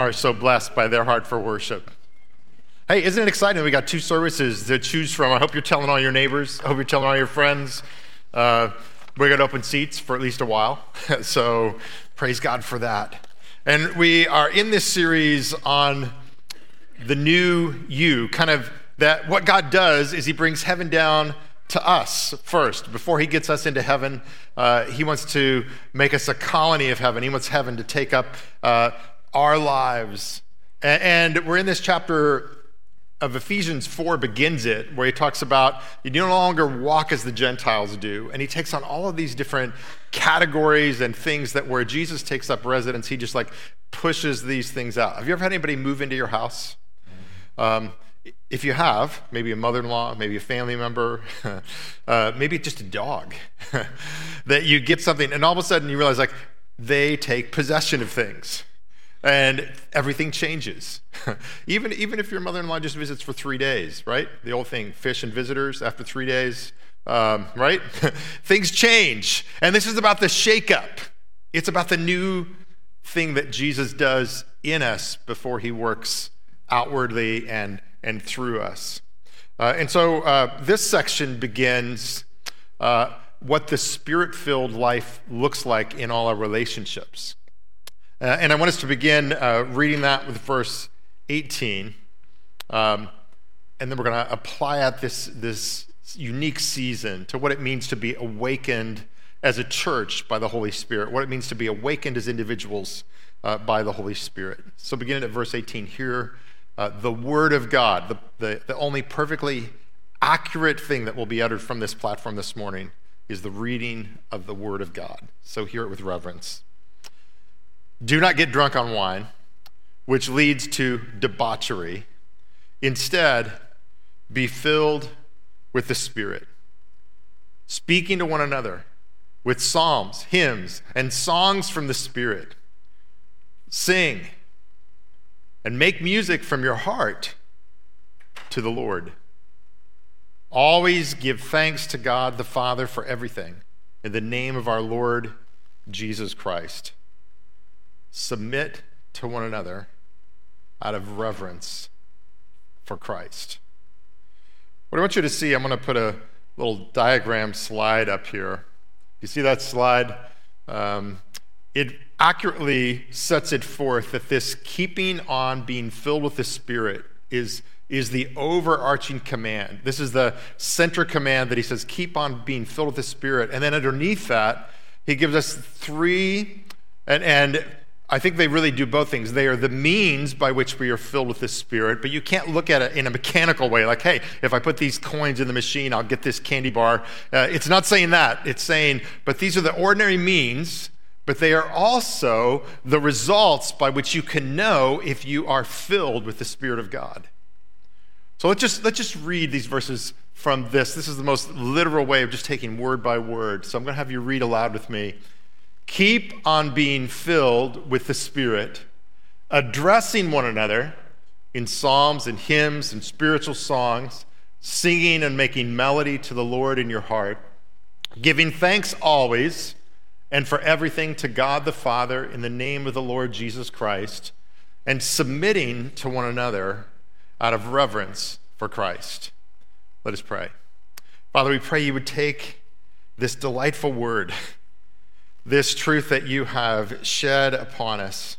are so blessed by their heart for worship. Hey, isn't it exciting? We got two services to choose from. I hope you're telling all your neighbors. I hope you're telling all your friends. Uh, we're going to open seats for at least a while. so praise God for that. And we are in this series on the new you, kind of that what God does is He brings heaven down to us first. Before He gets us into heaven, uh, He wants to make us a colony of heaven. He wants heaven to take up uh, our lives. And we're in this chapter of Ephesians 4 begins it, where he talks about you no longer walk as the Gentiles do. And he takes on all of these different categories and things that where Jesus takes up residence, he just like pushes these things out. Have you ever had anybody move into your house? Um, if you have, maybe a mother in law, maybe a family member, uh, maybe just a dog, that you get something and all of a sudden you realize like they take possession of things and everything changes. even, even if your mother in law just visits for three days, right? The old thing fish and visitors after three days, um, right? Things change. And this is about the shakeup, it's about the new thing that Jesus does in us before he works outwardly and, and through us. Uh, and so uh, this section begins uh, what the spirit filled life looks like in all our relationships. Uh, and I want us to begin uh, reading that with verse 18. Um, and then we're going to apply at this, this unique season to what it means to be awakened as a church by the Holy Spirit, what it means to be awakened as individuals uh, by the Holy Spirit. So, beginning at verse 18, here, uh, the Word of God, the, the, the only perfectly accurate thing that will be uttered from this platform this morning, is the reading of the Word of God. So, hear it with reverence. Do not get drunk on wine, which leads to debauchery. Instead, be filled with the Spirit, speaking to one another with psalms, hymns, and songs from the Spirit. Sing and make music from your heart to the Lord. Always give thanks to God the Father for everything in the name of our Lord Jesus Christ submit to one another out of reverence for Christ. What I want you to see, I'm going to put a little diagram slide up here. You see that slide? Um, it accurately sets it forth that this keeping on being filled with the Spirit is, is the overarching command. This is the center command that he says, keep on being filled with the Spirit. And then underneath that, he gives us three, and, and I think they really do both things. They are the means by which we are filled with the Spirit, but you can't look at it in a mechanical way, like, hey, if I put these coins in the machine, I'll get this candy bar. Uh, it's not saying that. It's saying, but these are the ordinary means, but they are also the results by which you can know if you are filled with the Spirit of God. So let's just, let's just read these verses from this. This is the most literal way of just taking word by word. So I'm going to have you read aloud with me Keep on being filled with the Spirit, addressing one another in psalms and hymns and spiritual songs, singing and making melody to the Lord in your heart, giving thanks always and for everything to God the Father in the name of the Lord Jesus Christ, and submitting to one another out of reverence for Christ. Let us pray. Father, we pray you would take this delightful word this truth that you have shed upon us.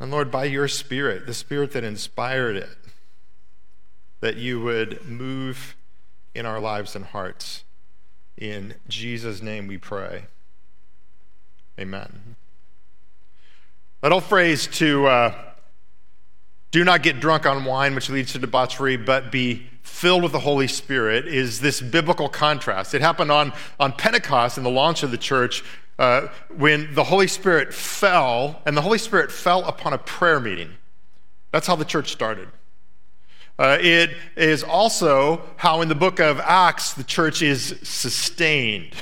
And Lord, by your Spirit, the Spirit that inspired it, that you would move in our lives and hearts. In Jesus' name we pray. Amen. Old phrase to uh, do not get drunk on wine, which leads to debauchery, but be filled with the Holy Spirit is this biblical contrast. It happened on, on Pentecost in the launch of the church uh, when the Holy Spirit fell, and the Holy Spirit fell upon a prayer meeting. That's how the church started. Uh, it is also how in the book of Acts the church is sustained.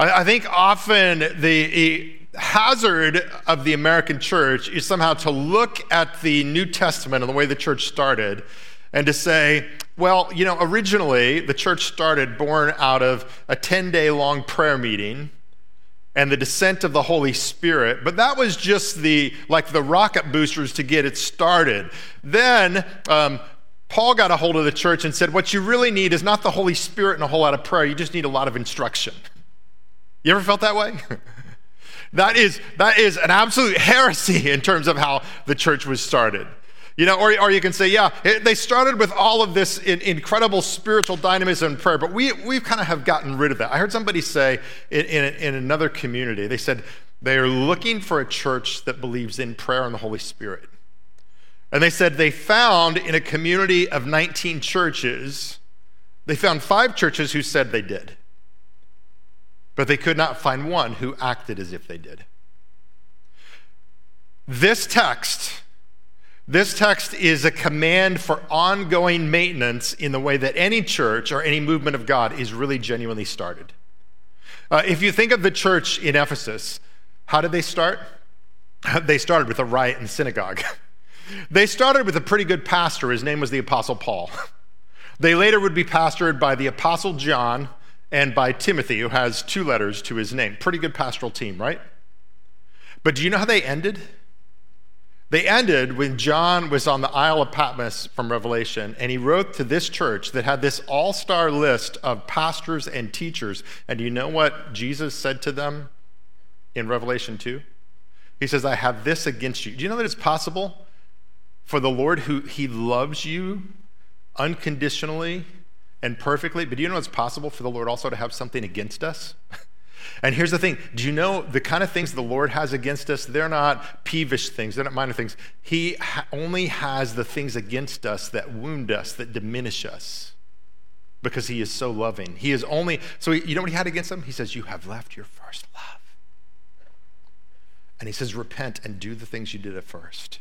I, I think often the hazard of the American church is somehow to look at the New Testament and the way the church started and to say, well, you know, originally the church started born out of a 10 day long prayer meeting. and the descent of the Holy Spirit, but that was just the like the rocket boosters to get it started. Then um, Paul got a hold of the church and said, What you really need is not the Holy Spirit and a whole lot of prayer, you just need a lot of instruction. You ever felt that way? that, is, that is an absolute heresy in terms of how the church was started. You know, or, or you can say, yeah, it, they started with all of this in, incredible spiritual dynamism and prayer, but we, we kind of have gotten rid of that. I heard somebody say in, in, in another community, they said they are looking for a church that believes in prayer and the Holy Spirit. And they said they found in a community of 19 churches, they found five churches who said they did. But they could not find one who acted as if they did. This text this text is a command for ongoing maintenance in the way that any church or any movement of God is really genuinely started. Uh, if you think of the church in Ephesus, how did they start? They started with a riot in the synagogue. they started with a pretty good pastor. His name was the Apostle Paul. They later would be pastored by the Apostle John and by Timothy, who has two letters to his name. Pretty good pastoral team, right? But do you know how they ended? They ended when John was on the Isle of Patmos from Revelation, and he wrote to this church that had this all star list of pastors and teachers. And you know what Jesus said to them in Revelation 2? He says, I have this against you. Do you know that it's possible for the Lord who he loves you unconditionally and perfectly? But do you know it's possible for the Lord also to have something against us? And here's the thing do you know the kind of things the Lord has against us? They're not peevish things, they're not minor things. He ha- only has the things against us that wound us, that diminish us, because He is so loving. He is only, so you know what He had against them? He says, You have left your first love. And He says, Repent and do the things you did at first.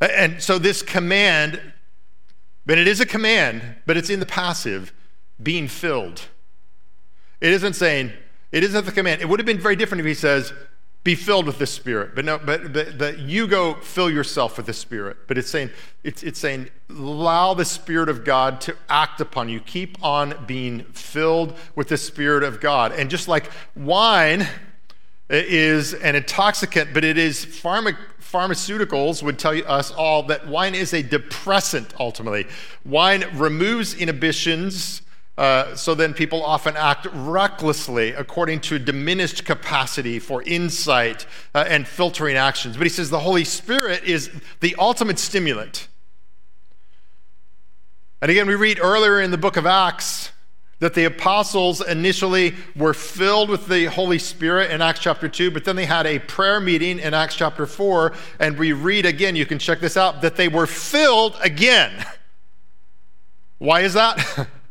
And so this command, but it is a command, but it's in the passive, being filled. It isn't saying, it isn't the command. It would have been very different if he says, be filled with the Spirit. But no, but, but, you go fill yourself with the Spirit. But it's saying, it's, it's saying, allow the Spirit of God to act upon you. Keep on being filled with the Spirit of God. And just like wine is an intoxicant, but it is pharma, pharmaceuticals would tell us all that wine is a depressant ultimately. Wine removes inhibitions uh, so then people often act recklessly according to diminished capacity for insight uh, and filtering actions. But he says the Holy Spirit is the ultimate stimulant. And again, we read earlier in the book of Acts that the apostles initially were filled with the Holy Spirit in Acts chapter 2, but then they had a prayer meeting in Acts chapter 4. And we read again, you can check this out, that they were filled again. Why is that?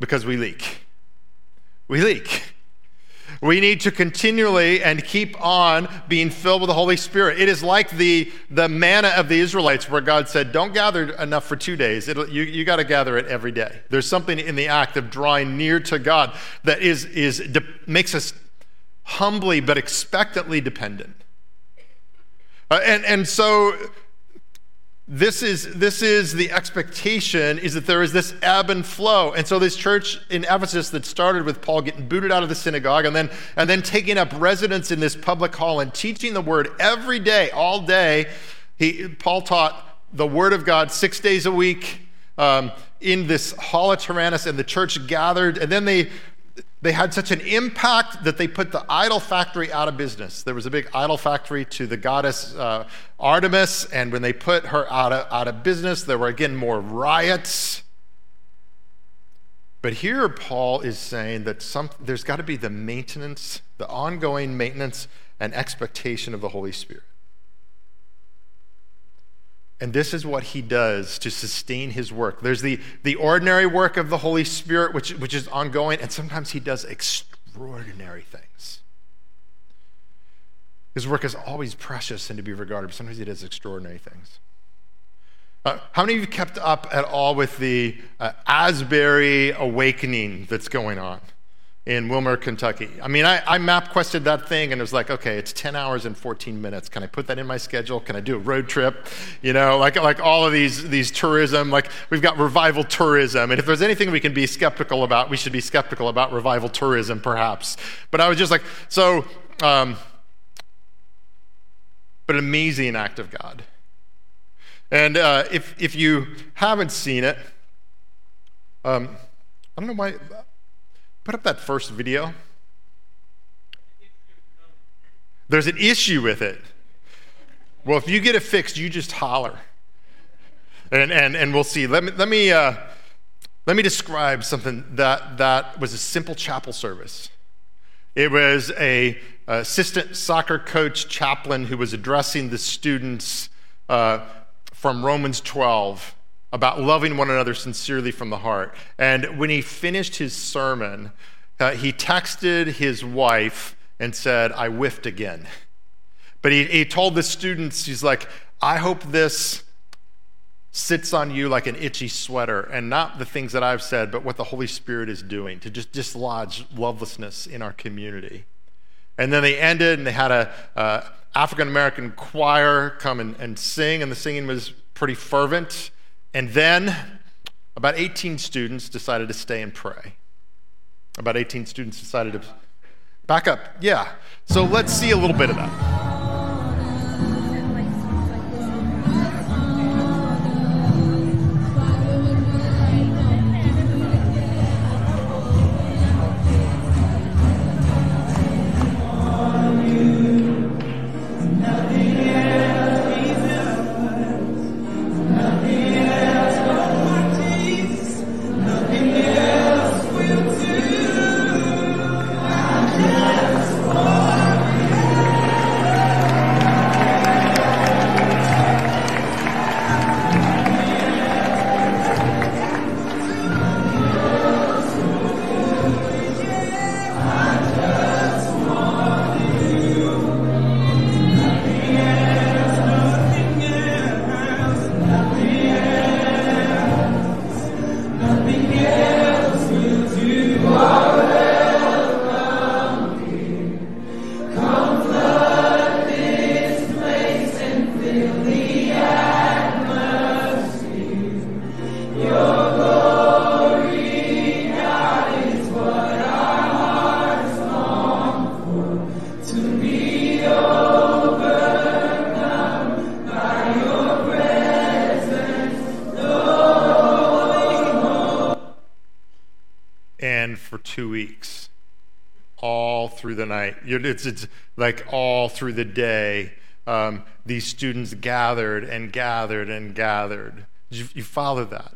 Because we leak. We leak. We need to continually and keep on being filled with the Holy Spirit. It is like the, the manna of the Israelites, where God said, Don't gather enough for two days. It'll, you you got to gather it every day. There's something in the act of drawing near to God that is, is de- makes us humbly but expectantly dependent. Uh, and, and so this is, this is the expectation is that there is this ebb and flow. And so this church in ephesus that started with paul getting booted out of the synagogue and then, and then taking up residence in this public hall and teaching the word every day all day. He, paul taught the word of god six days a week um, in this hall of tyrannus and the church gathered. And then they they had such an impact that they put the idol factory out of business. There was a big idol factory to the goddess uh, Artemis, and when they put her out of, out of business, there were again more riots. But here, Paul is saying that some, there's got to be the maintenance, the ongoing maintenance and expectation of the Holy Spirit. And this is what he does to sustain his work. There's the, the ordinary work of the Holy Spirit, which, which is ongoing, and sometimes he does extraordinary things. His work is always precious and to be regarded, but sometimes he does extraordinary things. Uh, how many of you kept up at all with the uh, Asbury awakening that's going on? In Wilmore, Kentucky. I mean, I, I map quested that thing and it was like, okay, it's 10 hours and 14 minutes. Can I put that in my schedule? Can I do a road trip? You know, like, like all of these, these tourism, like we've got revival tourism. And if there's anything we can be skeptical about, we should be skeptical about revival tourism, perhaps. But I was just like, so, um, but an amazing act of God. And uh, if, if you haven't seen it, um, I don't know why. Put up that first video. There's an issue with it. Well, if you get it fixed, you just holler. And, and, and we'll see. Let me, let, me, uh, let me describe something that, that was a simple chapel service. It was a assistant soccer coach chaplain who was addressing the students uh, from Romans 12 about loving one another sincerely from the heart. And when he finished his sermon, uh, he texted his wife and said, I whiffed again. But he, he told the students, he's like, I hope this sits on you like an itchy sweater, and not the things that I've said, but what the Holy Spirit is doing to just dislodge lovelessness in our community. And then they ended, and they had a African American choir come and, and sing, and the singing was pretty fervent. And then about 18 students decided to stay and pray. About 18 students decided to back up. Yeah. So let's see a little bit of that. It's, it's like all through the day, um, these students gathered and gathered and gathered. You, you follow that.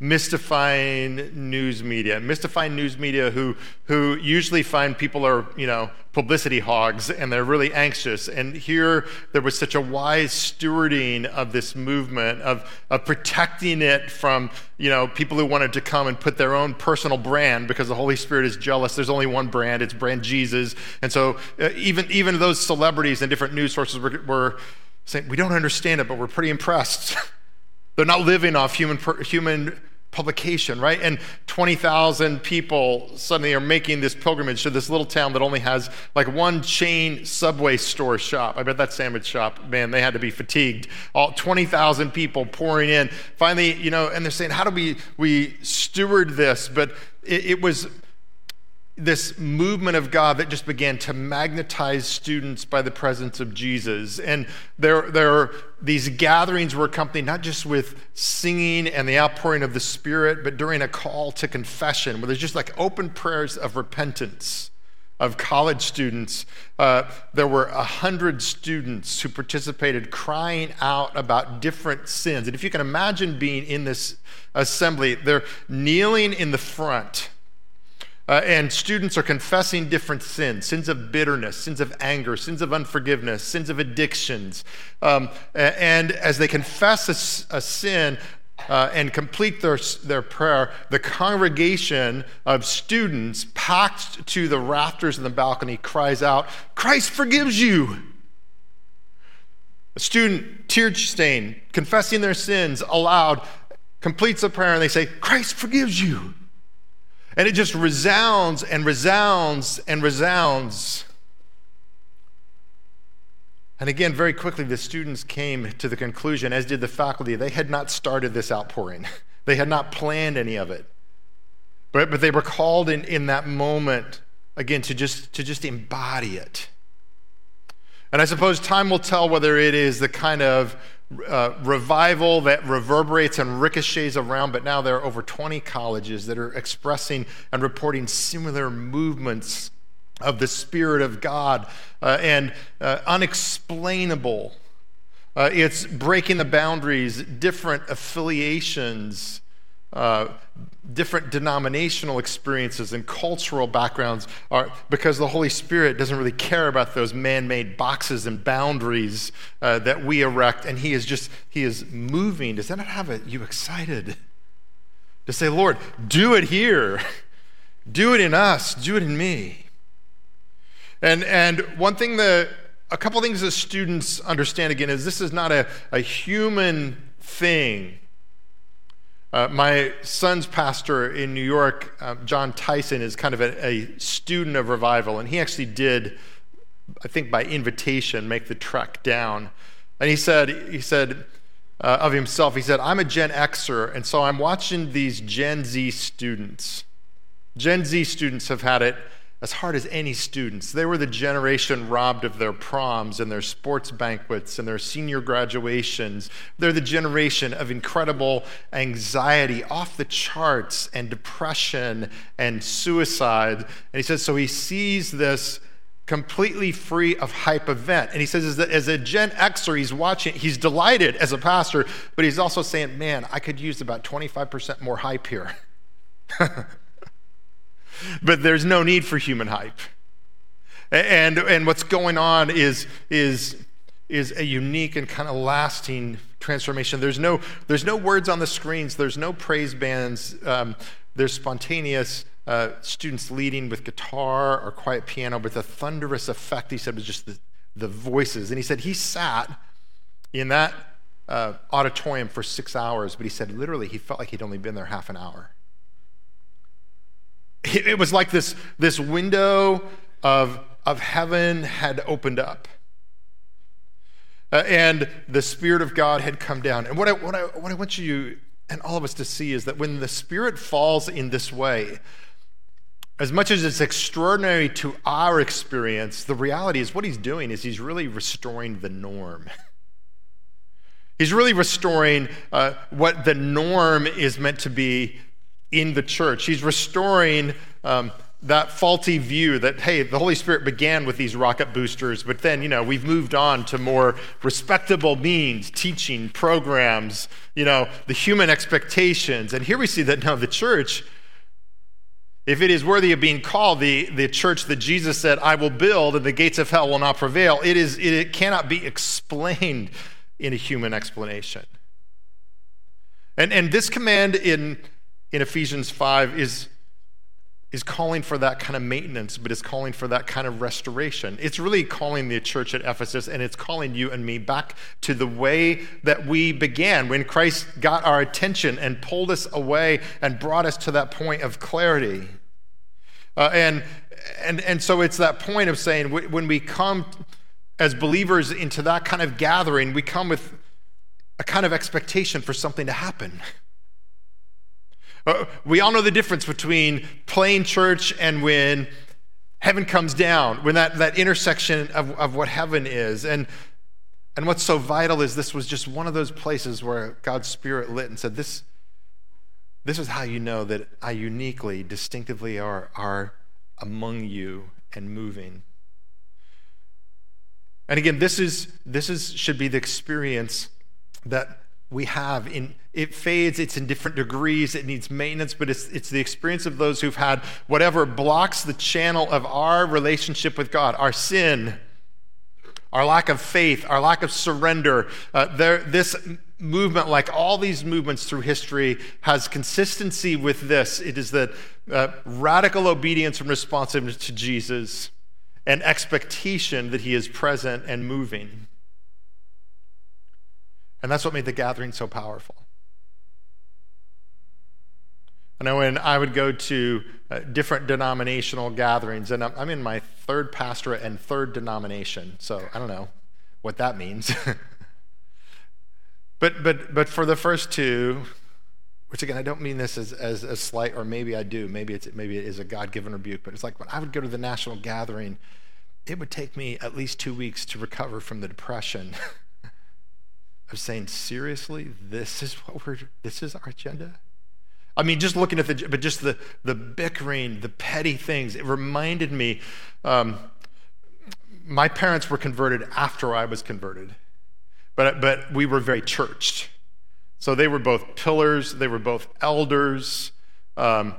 Mystifying news media, mystifying news media who, who usually find people are, you know, publicity hogs and they're really anxious. And here there was such a wise stewarding of this movement, of, of protecting it from, you know, people who wanted to come and put their own personal brand because the Holy Spirit is jealous. There's only one brand, it's brand Jesus. And so uh, even, even those celebrities and different news sources were, were saying, we don't understand it, but we're pretty impressed. They're not living off human, human publication, right? And 20,000 people suddenly are making this pilgrimage to this little town that only has like one chain subway store shop. I bet that sandwich shop, man, they had to be fatigued. All 20,000 people pouring in. Finally, you know, and they're saying, how do we, we steward this? But it, it was this movement of God that just began to magnetize students by the presence of Jesus. And there, there these gatherings were accompanied not just with singing and the outpouring of the Spirit, but during a call to confession, where there's just like open prayers of repentance of college students. Uh, there were a hundred students who participated crying out about different sins. And if you can imagine being in this assembly, they're kneeling in the front uh, and students are confessing different sins sins of bitterness, sins of anger, sins of unforgiveness, sins of addictions. Um, and as they confess a, a sin, uh, and complete their, their prayer, the congregation of students packed to the rafters in the balcony cries out, Christ forgives you. A student, tear stained, confessing their sins aloud, completes the prayer and they say, Christ forgives you. And it just resounds and resounds and resounds. And again, very quickly, the students came to the conclusion, as did the faculty, they had not started this outpouring. They had not planned any of it. But, but they were called in, in that moment, again, to just, to just embody it. And I suppose time will tell whether it is the kind of uh, revival that reverberates and ricochets around, but now there are over 20 colleges that are expressing and reporting similar movements of the Spirit of God uh, and uh, unexplainable. Uh, it's breaking the boundaries, different affiliations, uh, different denominational experiences and cultural backgrounds are because the Holy Spirit doesn't really care about those man-made boxes and boundaries uh, that we erect, and He is just He is moving. Does that not have you excited to say, Lord, do it here, do it in us, do it in me? And and one thing that a couple things that students understand again is this is not a, a human thing uh, my son's pastor in New York, uh, Jon Tyson, is kind of a, a, student of revival, and he actually did, I think by invitation, make the trek down. And he said, he said uh, of himself, he said, I'm a Gen Xer, and so I'm watching these Gen Z students. Gen Z students have had it as hard as any students. They were the generation robbed of their proms and their sports banquets and their senior graduations. They're the generation of incredible anxiety, off the charts, and depression and suicide. And he says, so he sees this completely free of hype event. And he says, as a Gen Xer, he's watching, he's delighted as a pastor, but he's also saying, man, I could use about 25% more hype here. but there's no need for human hype. And, and what's going on is, is, is a unique and kind of lasting transformation. There's no, there's no words on the screens, there's no praise bands, um, there's spontaneous uh, students leading with guitar or quiet piano, but the thunderous effect, he said, was just the, the voices. And he said he sat in that uh, auditorium for six hours, but he said literally he felt like he'd only been there half an hour. It was like this, this window of, of heaven had opened up. Uh, and the Spirit of God had come down. And what I, what, I, what I want you and all of us to see is that when the Spirit falls in this way, as much as it's extraordinary to our experience, the reality is what he's doing is he's really restoring the norm. he's really restoring uh, what the norm is meant to be in the church. He's restoring um, that faulty view that, hey, the Holy Spirit began with these rocket boosters, but then, you know, we've moved on to more respectable means, teaching, programs, you know, the human expectations. And here we see that now the church, if it is worthy of being called the, the church that Jesus said, I will build and the gates of hell will not prevail, it, is, it cannot be explained in a human explanation. And, and this command in in Ephesians 5 is, is calling for that kind of maintenance, but is calling for that kind of restoration. It's really calling the church at Ephesus and it's calling you and me back to the way that we began when Christ got our attention and pulled us away and brought us to that point of clarity. Uh, and, and, and so it's that point of saying when we come as believers into that kind of gathering, we come with a kind of expectation for something to happen. Uh, we all know the difference between playing church and when heaven comes down, when that, that intersection of, of what heaven is. And, and what's so vital is this was just one of those places where God's Spirit lit and said, This, this is how you know that I uniquely, distinctively are, are among you and moving. And again, this is this is should be the experience that we have in it fades it's in different degrees it needs maintenance but it's, it's the experience of those who've had whatever blocks the channel of our relationship with god our sin our lack of faith our lack of surrender. Uh, there, this movement like all these movements through history has consistency with this. It is that uh, radical obedience and responsiveness to jesus and expectation that he is present and moving and that's what made the gathering so powerful. I know when I would go to uh, different denominational gatherings, and I'm, I'm in my third pastorate and third denomination, so I don't know what that means. but, but, but for the first two, which again, I don't mean this as, as a slight, or maybe I do, maybe, it's, maybe it is a God given rebuke, but it's like when I would go to the national gathering, it would take me at least two weeks to recover from the depression of saying, seriously, this is what we're, this is our agenda? I mean, just looking at the, but just the, the bickering, the petty things, it reminded me. Um, my parents were converted after I was converted, but, but we were very churched. So they were both pillars, they were both elders. Um,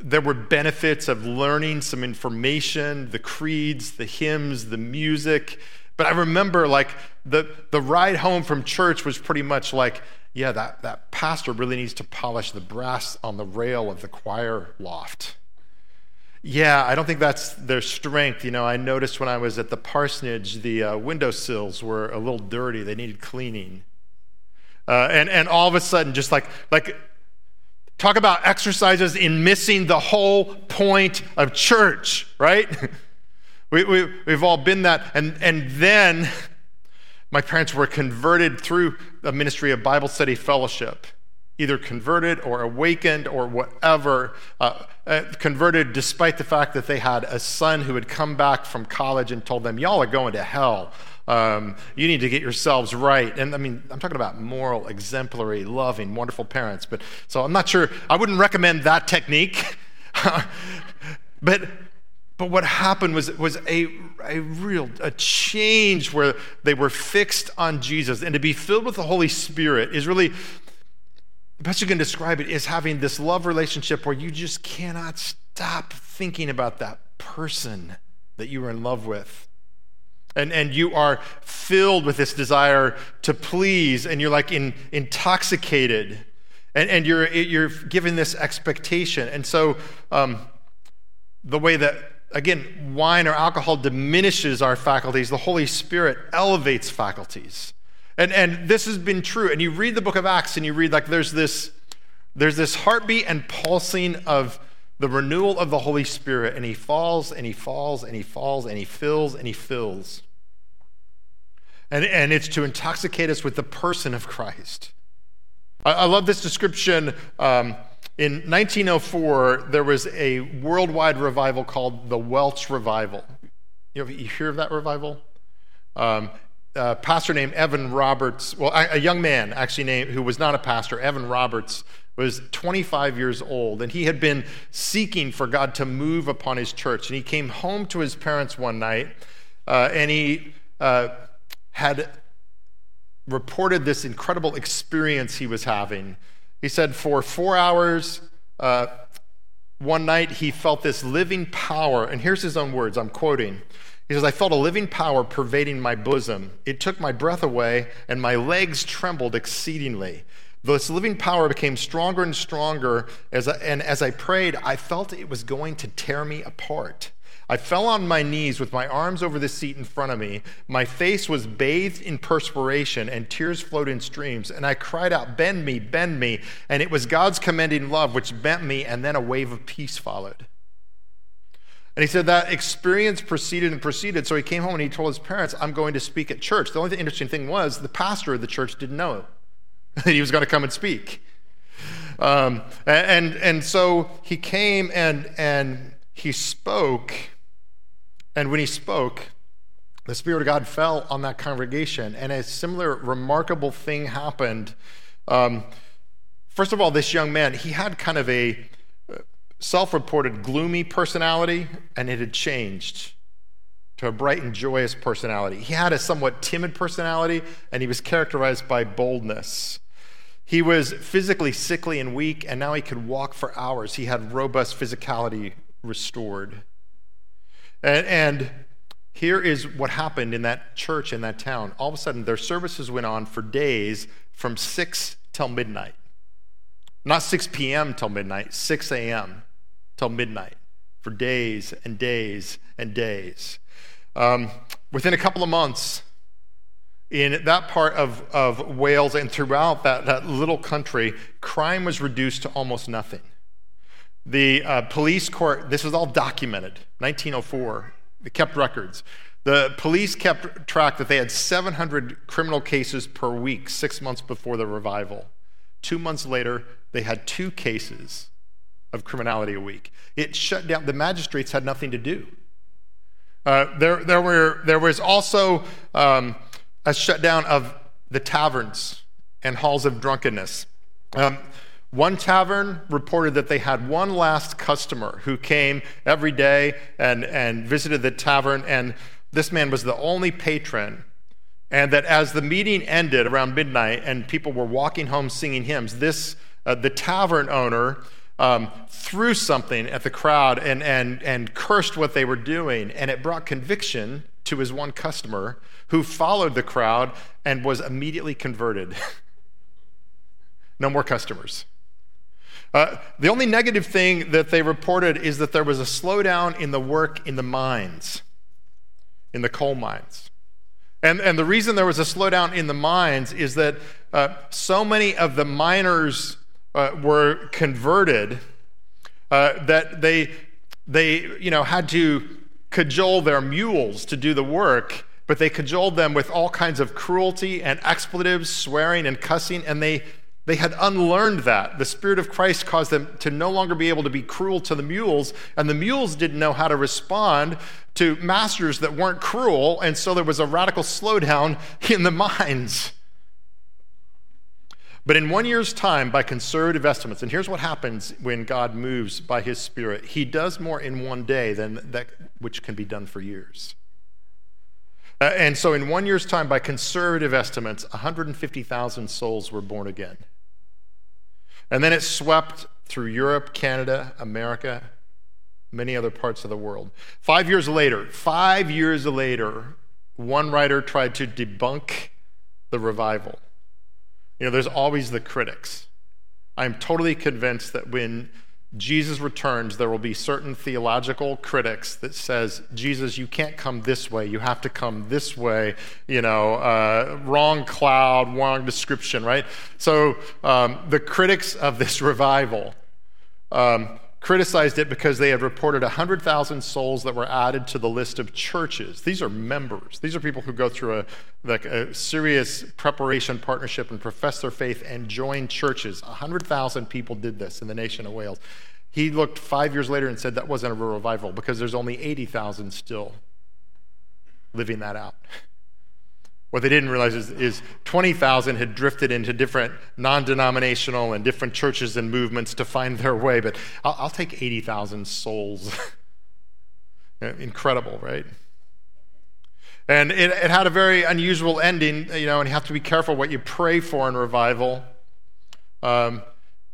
there were benefits of learning some information, the creeds, the hymns, the music. But I remember like the, the ride home from church was pretty much like, yeah, that, that pastor really needs to polish the brass on the rail of the choir loft. Yeah, I don't think that's their strength. You know, I noticed when I was at the parsonage, the uh, windowsills were a little dirty. They needed cleaning. Uh, and, and all of a sudden, just like, like, talk about exercises in missing the whole point of church, right? we, we, we've all been that. And, and then my parents were converted through the ministry of Bible study fellowship, either converted or awakened or whatever. Uh, uh, converted despite the fact that they had a son who had come back from college and told them, Y'all are going to hell. Um, you need to get yourselves right. And I mean, I'm talking about moral, exemplary, loving, wonderful parents. But so I'm not sure, I wouldn't recommend that technique. but but what happened was, was a, a real a change where they were fixed on Jesus. And to be filled with the Holy Spirit is really, the best you can describe it is having this love relationship where you just cannot stop thinking about that person that you were in love with. And, and you are filled with this desire to please, and you're like in, intoxicated, and, and you're, you're given this expectation. And so, um, the way that again, wine or alcohol diminishes our faculties, the Holy Spirit elevates faculties. And, and this has been true. And you read the book of Acts and you read like there's this, there's this heartbeat and pulsing of the renewal of the Holy Spirit. And he falls and he falls and he falls and he fills and he fills. And, and it's to intoxicate us with the person of Christ. I, I love this description. Um, in 1904, there was a worldwide revival called the Welsh Revival. You, know, you hear of that revival? Um, a pastor named Evan Roberts, well, a young man actually named, who was not a pastor, Evan Roberts, was 25 years old, and he had been seeking for God to move upon his church. And he came home to his parents one night, uh, and he uh, had reported this incredible experience he was having. He said, for four hours, uh, one night, he felt this living power. And here's his own words I'm quoting. He says, I felt a living power pervading my bosom. It took my breath away, and my legs trembled exceedingly. This living power became stronger and stronger, as I, and as I prayed, I felt it was going to tear me apart. I fell on my knees with my arms over the seat in front of me. My face was bathed in perspiration, and tears flowed in streams. And I cried out, Bend me, bend me. And it was God's commending love which bent me, and then a wave of peace followed. And he said that experience proceeded and proceeded. So he came home and he told his parents, I'm going to speak at church. The only interesting thing was the pastor of the church didn't know that he was going to come and speak. Um, and, and so he came and, and he spoke and when he spoke, the Spirit of God fell on that congregation, and a similar remarkable thing happened. Um, first of all, this young man, he had kind of a uh, self reported gloomy personality, and it had changed to a bright and joyous personality. He had a somewhat timid personality, and he was characterized by boldness. He was physically sickly and weak, and now he could walk for hours. He had robust physicality restored. And, and here is what happened in that church in that town. All of a sudden, their services went on for days from 6 till midnight. Not 6 p.m. till midnight, 6 a.m. till midnight for days and days and days. Um, within a couple of months, in that part of, of Wales and throughout that, that little country, crime was reduced to almost nothing. The uh, police court, this was all documented, 1904. They kept records. The police kept track that they had 700 criminal cases per week six months before the revival. Two months later, they had two cases of criminality a week. It shut down, the magistrates had nothing to do. Uh, there, there, were, there was also um, a shutdown of the taverns and halls of drunkenness. Um, one tavern reported that they had one last customer who came every day and, and visited the tavern, and this man was the only patron. And that as the meeting ended around midnight and people were walking home singing hymns, this, uh, the tavern owner um, threw something at the crowd and, and, and cursed what they were doing, and it brought conviction to his one customer who followed the crowd and was immediately converted. no more customers. Uh, the only negative thing that they reported is that there was a slowdown in the work in the mines, in the coal mines. And, and the reason there was a slowdown in the mines is that uh, so many of the miners uh, were converted uh, that they, they you know, had to cajole their mules to do the work, but they cajoled them with all kinds of cruelty and expletives, swearing and cussing, and they they had unlearned that. The Spirit of Christ caused them to no longer be able to be cruel to the mules, and the mules didn't know how to respond to masters that weren't cruel, and so there was a radical slowdown in the mines. But in one year's time, by conservative estimates, and here's what happens when God moves by his Spirit He does more in one day than that which can be done for years. Uh, and so, in one year's time, by conservative estimates, 150,000 souls were born again. And then it swept through Europe, Canada, America, many other parts of the world. Five years later, five years later, one writer tried to debunk the revival. You know, there's always the critics. I am totally convinced that when Jesus returns, there will be certain theological critics that says, Jesus, you can't come this way. You have to come this way. You know, uh, wrong cloud, wrong description, right? So um, the critics of this revival um, criticized it because they had reported 100,000 souls that were added to the list of churches. These are members. These are people who go through a, like a serious preparation partnership and profess their faith and join churches. 100,000 people did this in the nation of Wales. He looked five years later and said that wasn't a revival because there's only 80,000 still living that out. What they didn't realize is, is 20,000 had drifted into different non denominational and different churches and movements to find their way, but I'll, I'll take 80,000 souls. Incredible, right? And it, it, had a very unusual ending, you know, and you have to be careful what you pray for in revival. Um,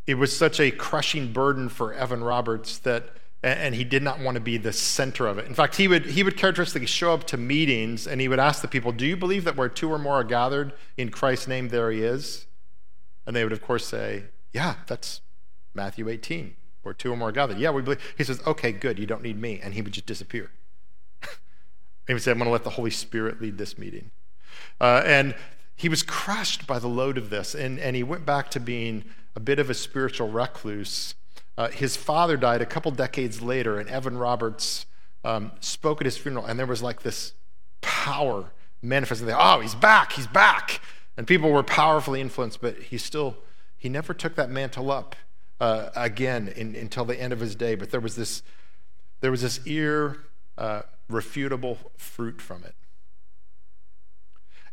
it was such a crushing burden for Evan Roberts that and he did not want to be the center of it. In fact, he would, he would characteristically show up to meetings and he would ask the people, Do you believe that where two or more are gathered in Christ's name, there he is? And they would, of course, say, Yeah, that's Matthew 18, where two or more are gathered. Yeah, we believe. He says, Okay, good, you don't need me. And he would just disappear. he would say, I'm going to let the Holy Spirit lead this meeting. Uh, and he was crushed by the load of this, and, and he went back to being a bit of a spiritual recluse uh, his father died a couple decades later, and Evan Roberts um, spoke at his funeral, and there was like this power manifesting there. Oh, he's back, he's back. And people were powerfully influenced, but he still, he never took that mantle up uh, again in, until the end of his day. But there was this, there was this irrefutable uh, fruit from it.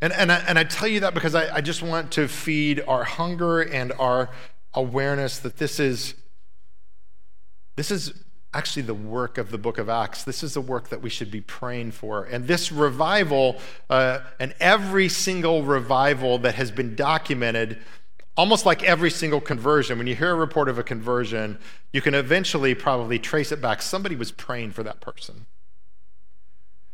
And, and, I, and I tell you that because I, I just want to feed our hunger and our awareness that this is this is actually the work of the book of Acts. This is the work that we should be praying for. And this revival, uh, and every single revival that has been documented, almost like every single conversion, when you hear a report of a conversion, you can eventually probably trace it back. Somebody was praying for that person.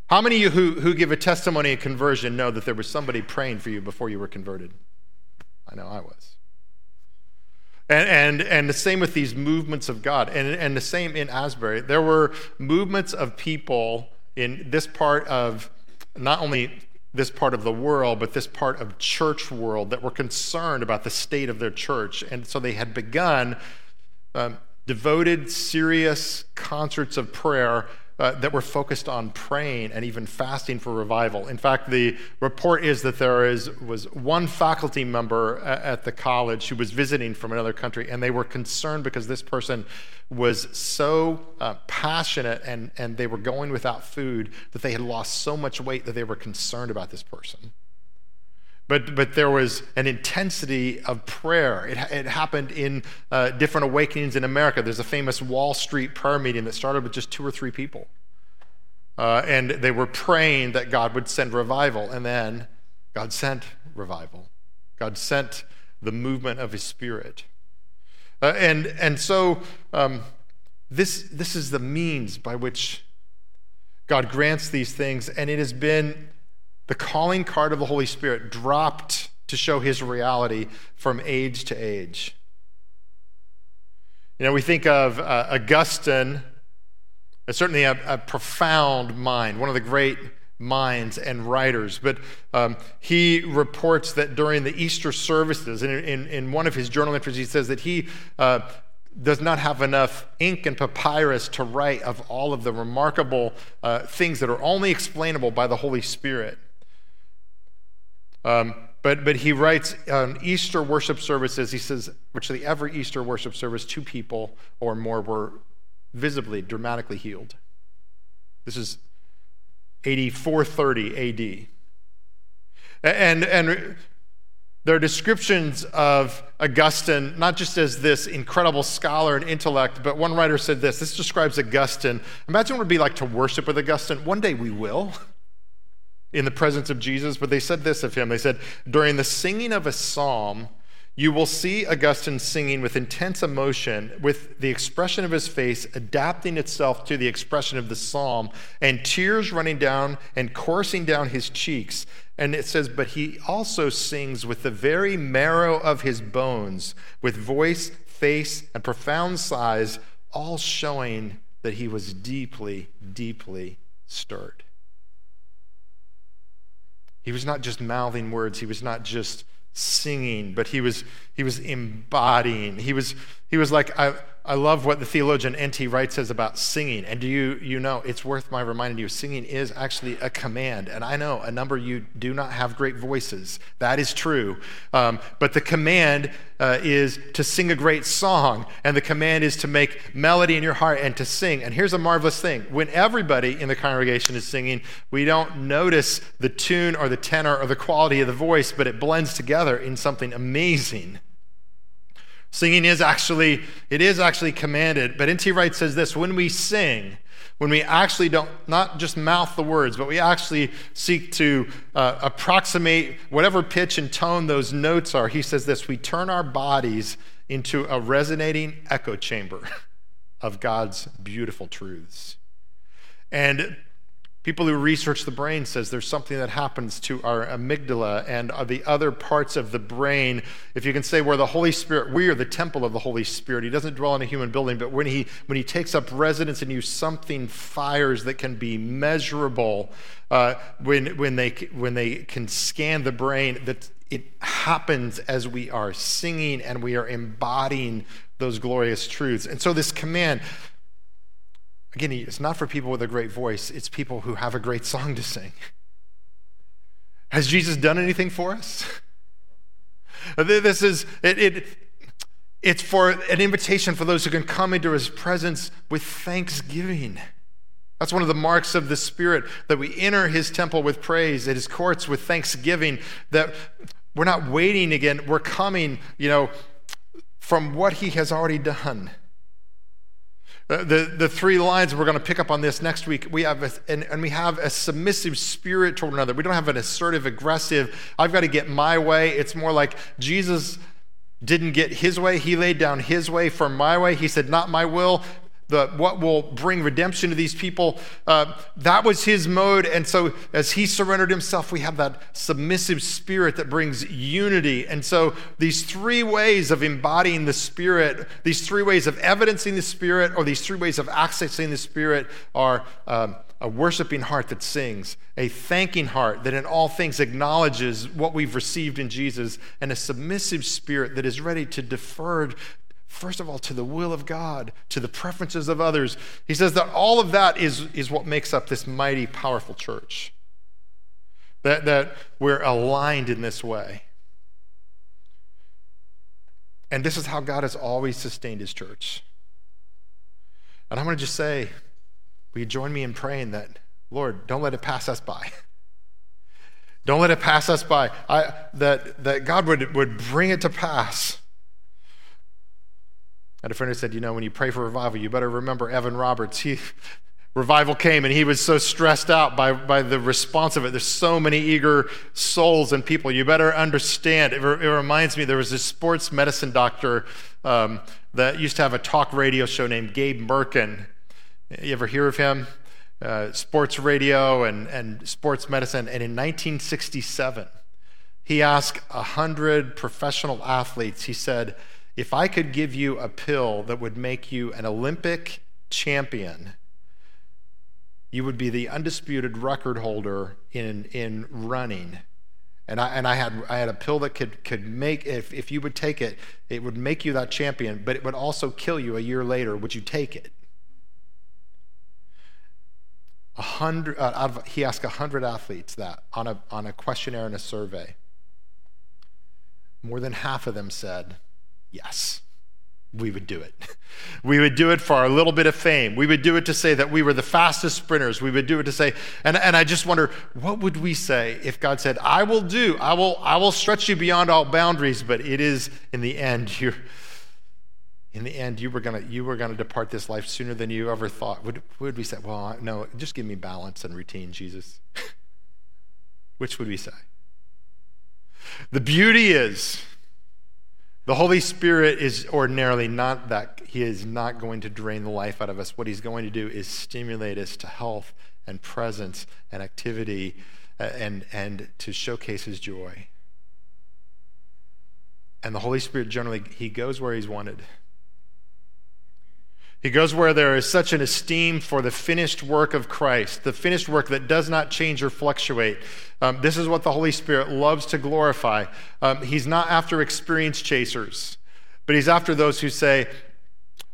How many of you who, who give a testimony of conversion know that there was somebody praying for you before you were converted? I know I was. And, and, and the same with these movements of God. And, and the same in Asbury. There were movements of people in this part of not only this part of the world, but this part of church world that were concerned about the state of their church. And so they had begun um, devoted, serious concerts of prayer uh, that were focused on praying and even fasting for revival. In fact, the report is that there is, was one faculty member at the college who was visiting from another country, and they were concerned because this person was so uh, passionate and, and they were going without food that they had lost so much weight that they were concerned about this person. But, but there was an intensity of prayer. It, it happened in uh, different awakenings in America. There's a famous Wall Street prayer meeting that started with just two or three people. Uh, and they were praying that God would send revival. And then God sent revival. God sent the movement of his spirit. Uh, and, and so um, this, this is the means by which God grants these things. And it has been the calling card of the Holy Spirit dropped to show his reality from age to age. You know, we think of uh, Augustine as certainly a, a, profound mind, one of the great minds and writers. But um, he reports that during the Easter services, in, in, in, one of his journal entries, he says that he uh, does not have enough ink and papyrus to write of all of the remarkable uh, things that are only explainable by the Holy Spirit. Um, but, but he writes on Easter worship services, he says, virtually every Easter worship service, two people or more were visibly, dramatically healed. This is 8430 AD. And, and there are descriptions of Augustine, not just as this incredible scholar and intellect, but one writer said this. This describes Augustine. Imagine what it would be like to worship with Augustine. One day we will in the presence of Jesus, but they said this of him. They said, during the singing of a psalm, you will see Augustine singing with intense emotion, with the expression of his face adapting itself to the expression of the psalm, and tears running down and coursing down his cheeks. And it says, But he also sings with the very marrow of his bones, with voice, face, and profound sighs, all showing that he was deeply, deeply stirred. He was not just mouthing words, he was not just singing, but he was, he was embodying. He was, he was like, I, I love what the theologian N.T. Wright says about singing. And do you, you know, it's worth my reminding you, singing is actually a command. And I know a number of you do not have great voices. That is true. Um, but the command uh, is to sing a great song. And the command is to make melody in your heart and to sing. And here's a marvelous thing when everybody in the congregation is singing, we don't notice the tune or the tenor or the quality of the voice, but it blends together in something amazing. Singing is actually, it is actually commanded. But N.T. Wright says this when we sing, when we actually don't not just mouth the words, but we actually seek to uh, approximate whatever pitch and tone those notes are, he says this we turn our bodies into a resonating echo chamber of God's beautiful truths. And People who research the brain says there's something that happens to our amygdala and the other parts of the brain. If you can say where the Holy Spirit, we are the temple of the Holy Spirit. He doesn't dwell in a human building, but when he when he takes up residence in you, something fires that can be measurable. Uh, when when they when they can scan the brain, that it happens as we are singing and we are embodying those glorious truths. And so this command Again, it's not for people with a great voice, it's people who have a great song to sing. Has Jesus done anything for us? This is, it, it, it's for an invitation for those who can come into his presence with thanksgiving. That's one of the marks of the Spirit, that we enter his temple with praise, at his courts with thanksgiving, that we're not waiting again, we're coming, you know, from what he has already done. Uh, the, the three lines, we're going to pick up on this next week. We have, a, and, and we have a submissive spirit toward another. We don't have an assertive, aggressive, I've got to get my way. It's more like Jesus didn't get his way. He laid down his way for my way. He said, Not my will, the, what will bring redemption to these people. Uh, that was his mode. And so, as he surrendered himself, we have that submissive spirit that brings unity. And so, these three ways of embodying the spirit, these three ways of evidencing the spirit, or these three ways of accessing the spirit are. Um, a worshiping heart that sings, a thanking heart that in all things acknowledges what we've received in Jesus, and a submissive spirit that is ready to defer first of all, to the will of God, to the preferences of others. He says that all of that is, is what makes up this mighty, powerful church. That, that we're aligned in this way. And this is how God has always sustained his church. And I'm going to just say, will you join me in praying that, Lord, don't let it pass us by? Don't let it pass us by. I, that, that God would, would bring it to pass. Had a friend who said, You know, when you pray for revival, you better remember Evan Roberts. He, revival came and he was so stressed out by, by the response of it. There's so many eager souls and people. You better understand. It, it reminds me there was this sports medicine doctor um, that used to have a talk radio show named Gabe Mirkin. You ever hear of him? Uh, sports radio and, and sports medicine. And in 1967, he asked 100 professional athletes, he said, If I could give you a pill that would make you an Olympic champion, you would be the undisputed record holder in, in running. And I, and I, had, I had a pill that could, could make, if, if you would take it, it would make you that champion, but it would also kill you a year later. Would you take it? A hundred, uh, of, he asked a 100 athletes that on a, on a questionnaire and a survey. More than half of them said yes we would do it. We would do it for our little bit of fame. We would do it to say that we were the fastest sprinters. We would do it to say, and, and I just wonder, what would we say if God said, I will do, I will, I will stretch you beyond all boundaries, but it is in the end, you're in the end, you were gonna you were gonna depart this life sooner than you ever thought. Would would we say, well, no, just give me balance and routine, Jesus? Which would we say? The beauty is the Holy Spirit is ordinarily not that, He is not going to drain the life out of us. What He's going to do is stimulate us to health and presence and activity uh, and, and to showcase His joy. And the Holy Spirit generally, He goes where He's wanted. He goes where there is such an esteem for the finished work of Christ, the finished work that does not change or fluctuate. Um, this is what the Holy Spirit loves to glorify. Um, he's not after experience chasers, but he's after those who say,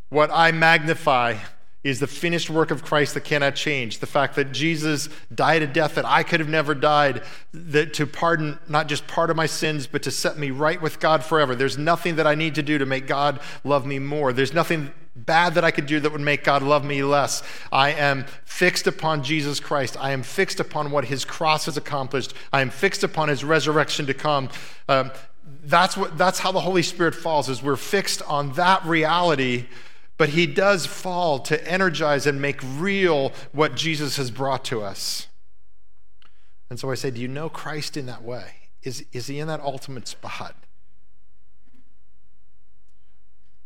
What I magnify is the finished work of Christ that cannot change. The fact that Jesus died a death that I could have never died, that to pardon not just part of my sins, but to set me right with God forever. There's nothing that I need to do to make God love me more. There's nothing bad that I could do that would make God love me less. I am fixed upon Jesus Christ. I am fixed upon what his cross has accomplished. I am fixed upon his resurrection to come. Um, that's, what, that's how the Holy Spirit falls, is we're fixed on that reality, but he does fall to energize and make real what Jesus has brought to us. And so I say, do you know Christ in that way? Is, is he in that ultimate spot?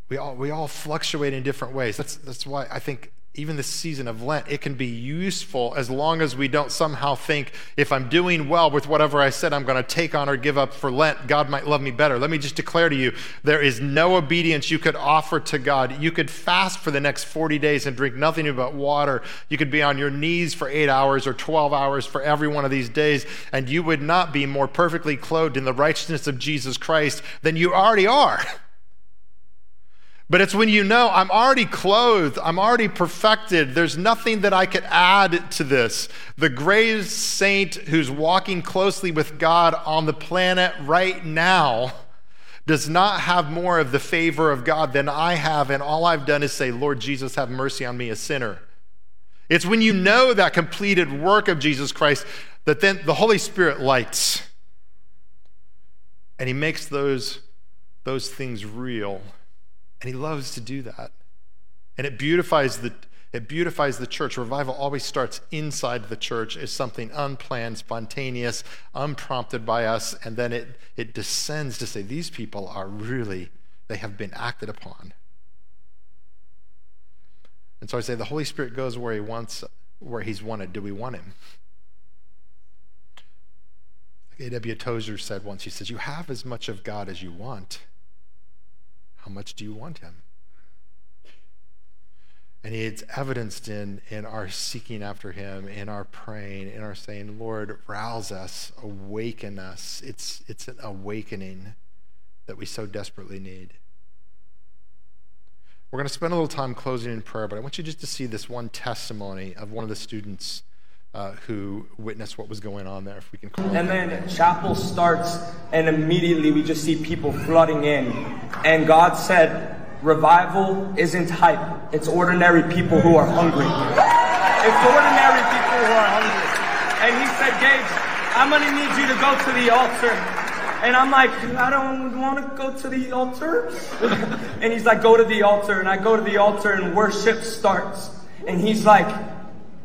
We all, we all fluctuate in different ways. That's, that's why I think even the season of Lent, it can be useful as long as we don't somehow think if I'm doing well with whatever I said I'm going to take on or give up for Lent, God might love me better. Let me just declare to you there is no obedience you could offer to God. You could fast for the next 40 days and drink nothing but water. You could be on your knees for eight hours or 12 hours for every one of these days, and you would not be more perfectly clothed in the righteousness of Jesus Christ than you already are. But it's when you know I'm already clothed, I'm already perfected, there's nothing that I could add to this. The great saint who's walking closely with God on the planet right now does not have more of the favor of God than I have, and all I've done is say, Lord Jesus, have mercy on me, a sinner. It's when you know that completed work of Jesus Christ that then the Holy Spirit lights and He makes those, those things real. And he loves to do that. And it beautifies the it beautifies the church. Revival always starts inside the church as something unplanned, spontaneous, unprompted by us, and then it, it descends to say, these people are really, they have been acted upon. And so I say the Holy Spirit goes where he wants, where he's wanted. Do we want him? A.W. Tozer said once, he says, You have as much of God as you want. How much do you want him? And it's evidenced in, in our seeking after him, in our praying, in our saying, Lord, rouse us, awaken us. It's, it's an awakening that we so desperately need. We're going to spend a little time closing in prayer, but I want you just to see this one testimony of one of the students uh, who witnessed what was going on there, if we can call And then chapel starts, and immediately we just see people flooding in. And God said, Revival isn't hype, it's ordinary people who are hungry. It's ordinary people who are hungry. And he said, Gage, I'm gonna need you to go to the altar. And I'm like, I don't want to go to the altar. and he's like, go to the altar. And I go to the altar and worship starts. And he's like,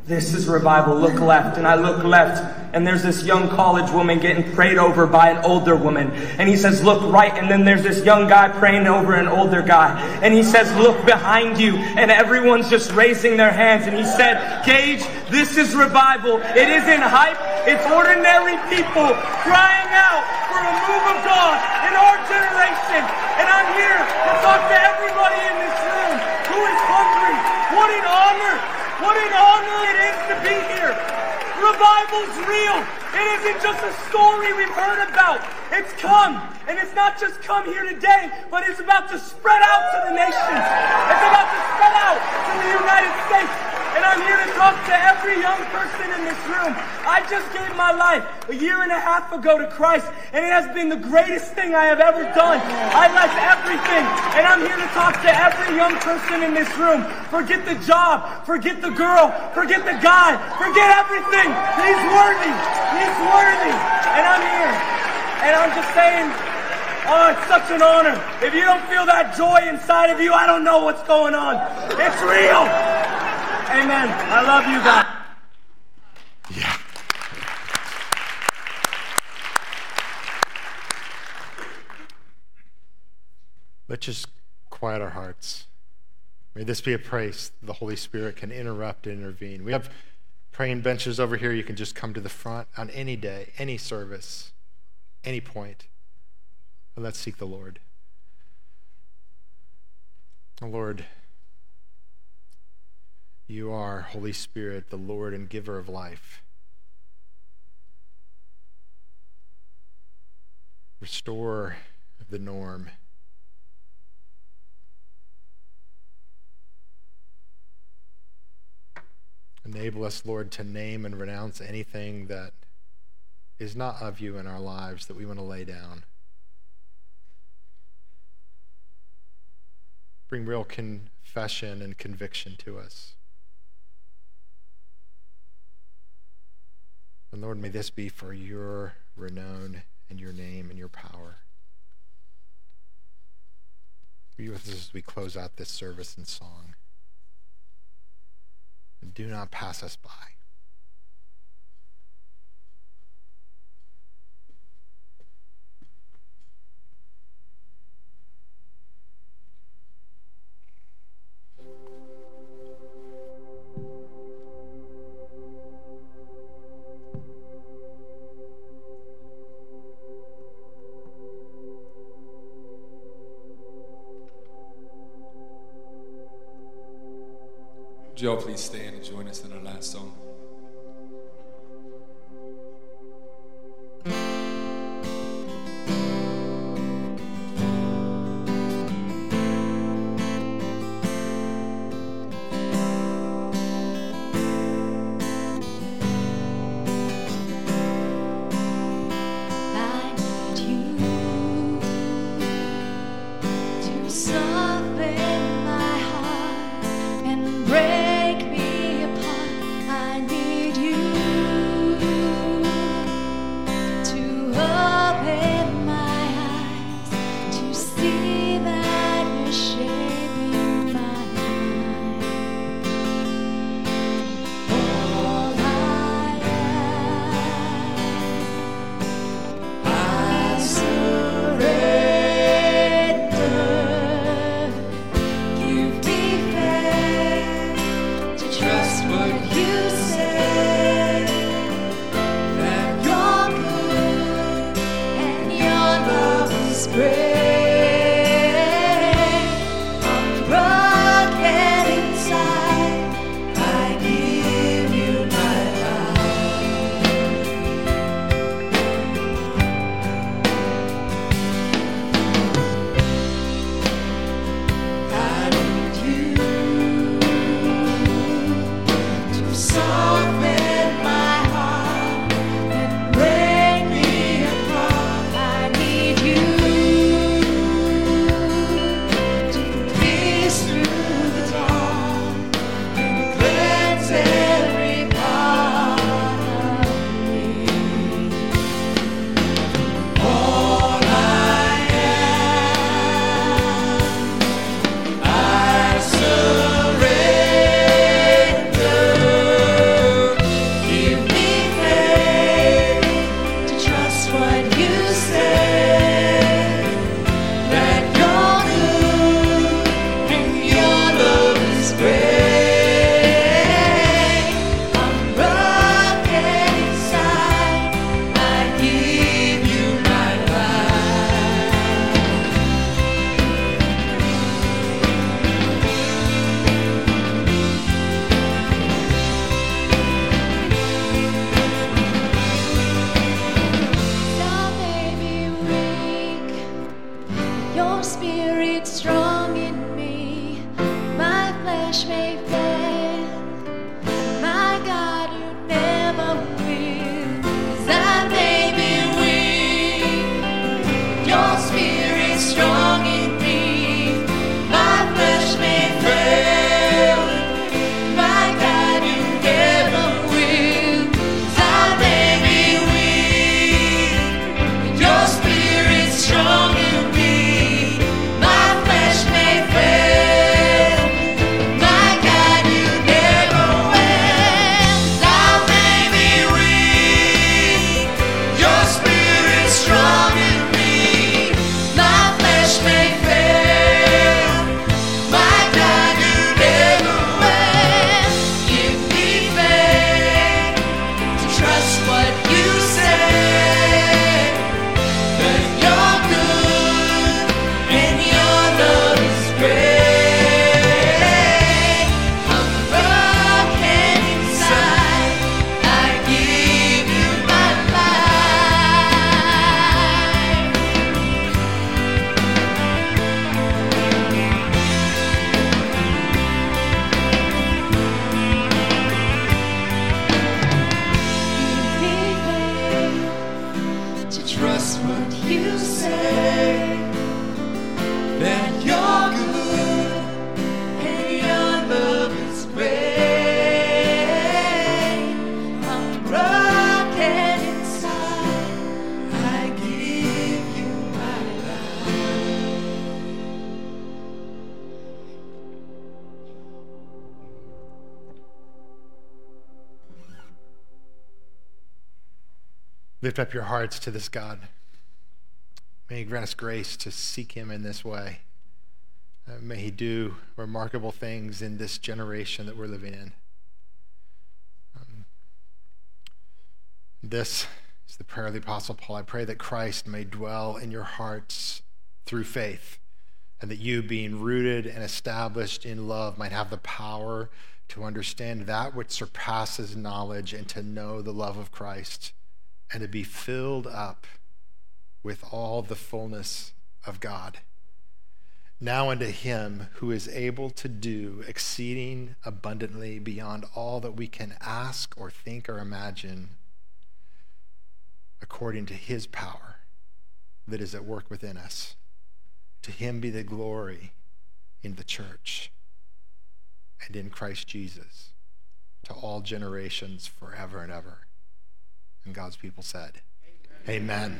this is revival. Look left. And I look left, and there's this young college woman getting prayed over by an older woman. And he says, Look right. And then there's this young guy praying over an older guy. And he says, Look behind you. And everyone's just raising their hands. And he said, Gage, this is revival. It isn't hype, it's ordinary people crying out for a move of God in our generation. And I'm here to talk to everybody in this room who is hungry. What an honor what an honor it is to be here. Revival's real. It isn't just a story we've heard about. It's come. And it's not just come here today, but it's about to spread out to the nations. It's about to spread out to the United States. And I'm here to talk to every young person in this room. I just gave my life a year and a half ago to Christ, and it has been the greatest thing I have ever done. I left everything, and I'm here to talk to every young person in this room. Forget the job, forget the girl, forget the guy, forget everything. He's worthy. He's worthy. And I'm here. And I'm just saying, Oh, it's such an honor. If you don't feel that joy inside of you, I don't know what's going on. It's real. Amen. I love you guys. Yeah. Let's just quiet our hearts. May this be a place the Holy Spirit can interrupt and intervene. We have praying benches over here. You can just come to the front on any day, any service, any point. And let's seek the Lord. Lord, you are, Holy Spirit, the Lord and giver of life. Restore the norm. Enable us, Lord, to name and renounce anything that is not of you in our lives that we want to lay down. Bring real confession and conviction to us. And Lord, may this be for your renown and your name and your power. Be with us as we close out this service in song. And do not pass us by. Us in our last song? Up your hearts to this God. May He grant us grace to seek Him in this way. Uh, may He do remarkable things in this generation that we're living in. Um, this is the prayer of the Apostle Paul. I pray that Christ may dwell in your hearts through faith, and that you, being rooted and established in love, might have the power to understand that which surpasses knowledge and to know the love of Christ and to be filled up with all the fullness of God. Now unto him who is able to do exceeding abundantly beyond all that we can ask or think or imagine, according to his power that is at work within us. To him be the glory in the church and in Christ Jesus to all generations forever and ever. And God's people said, Amen. Amen.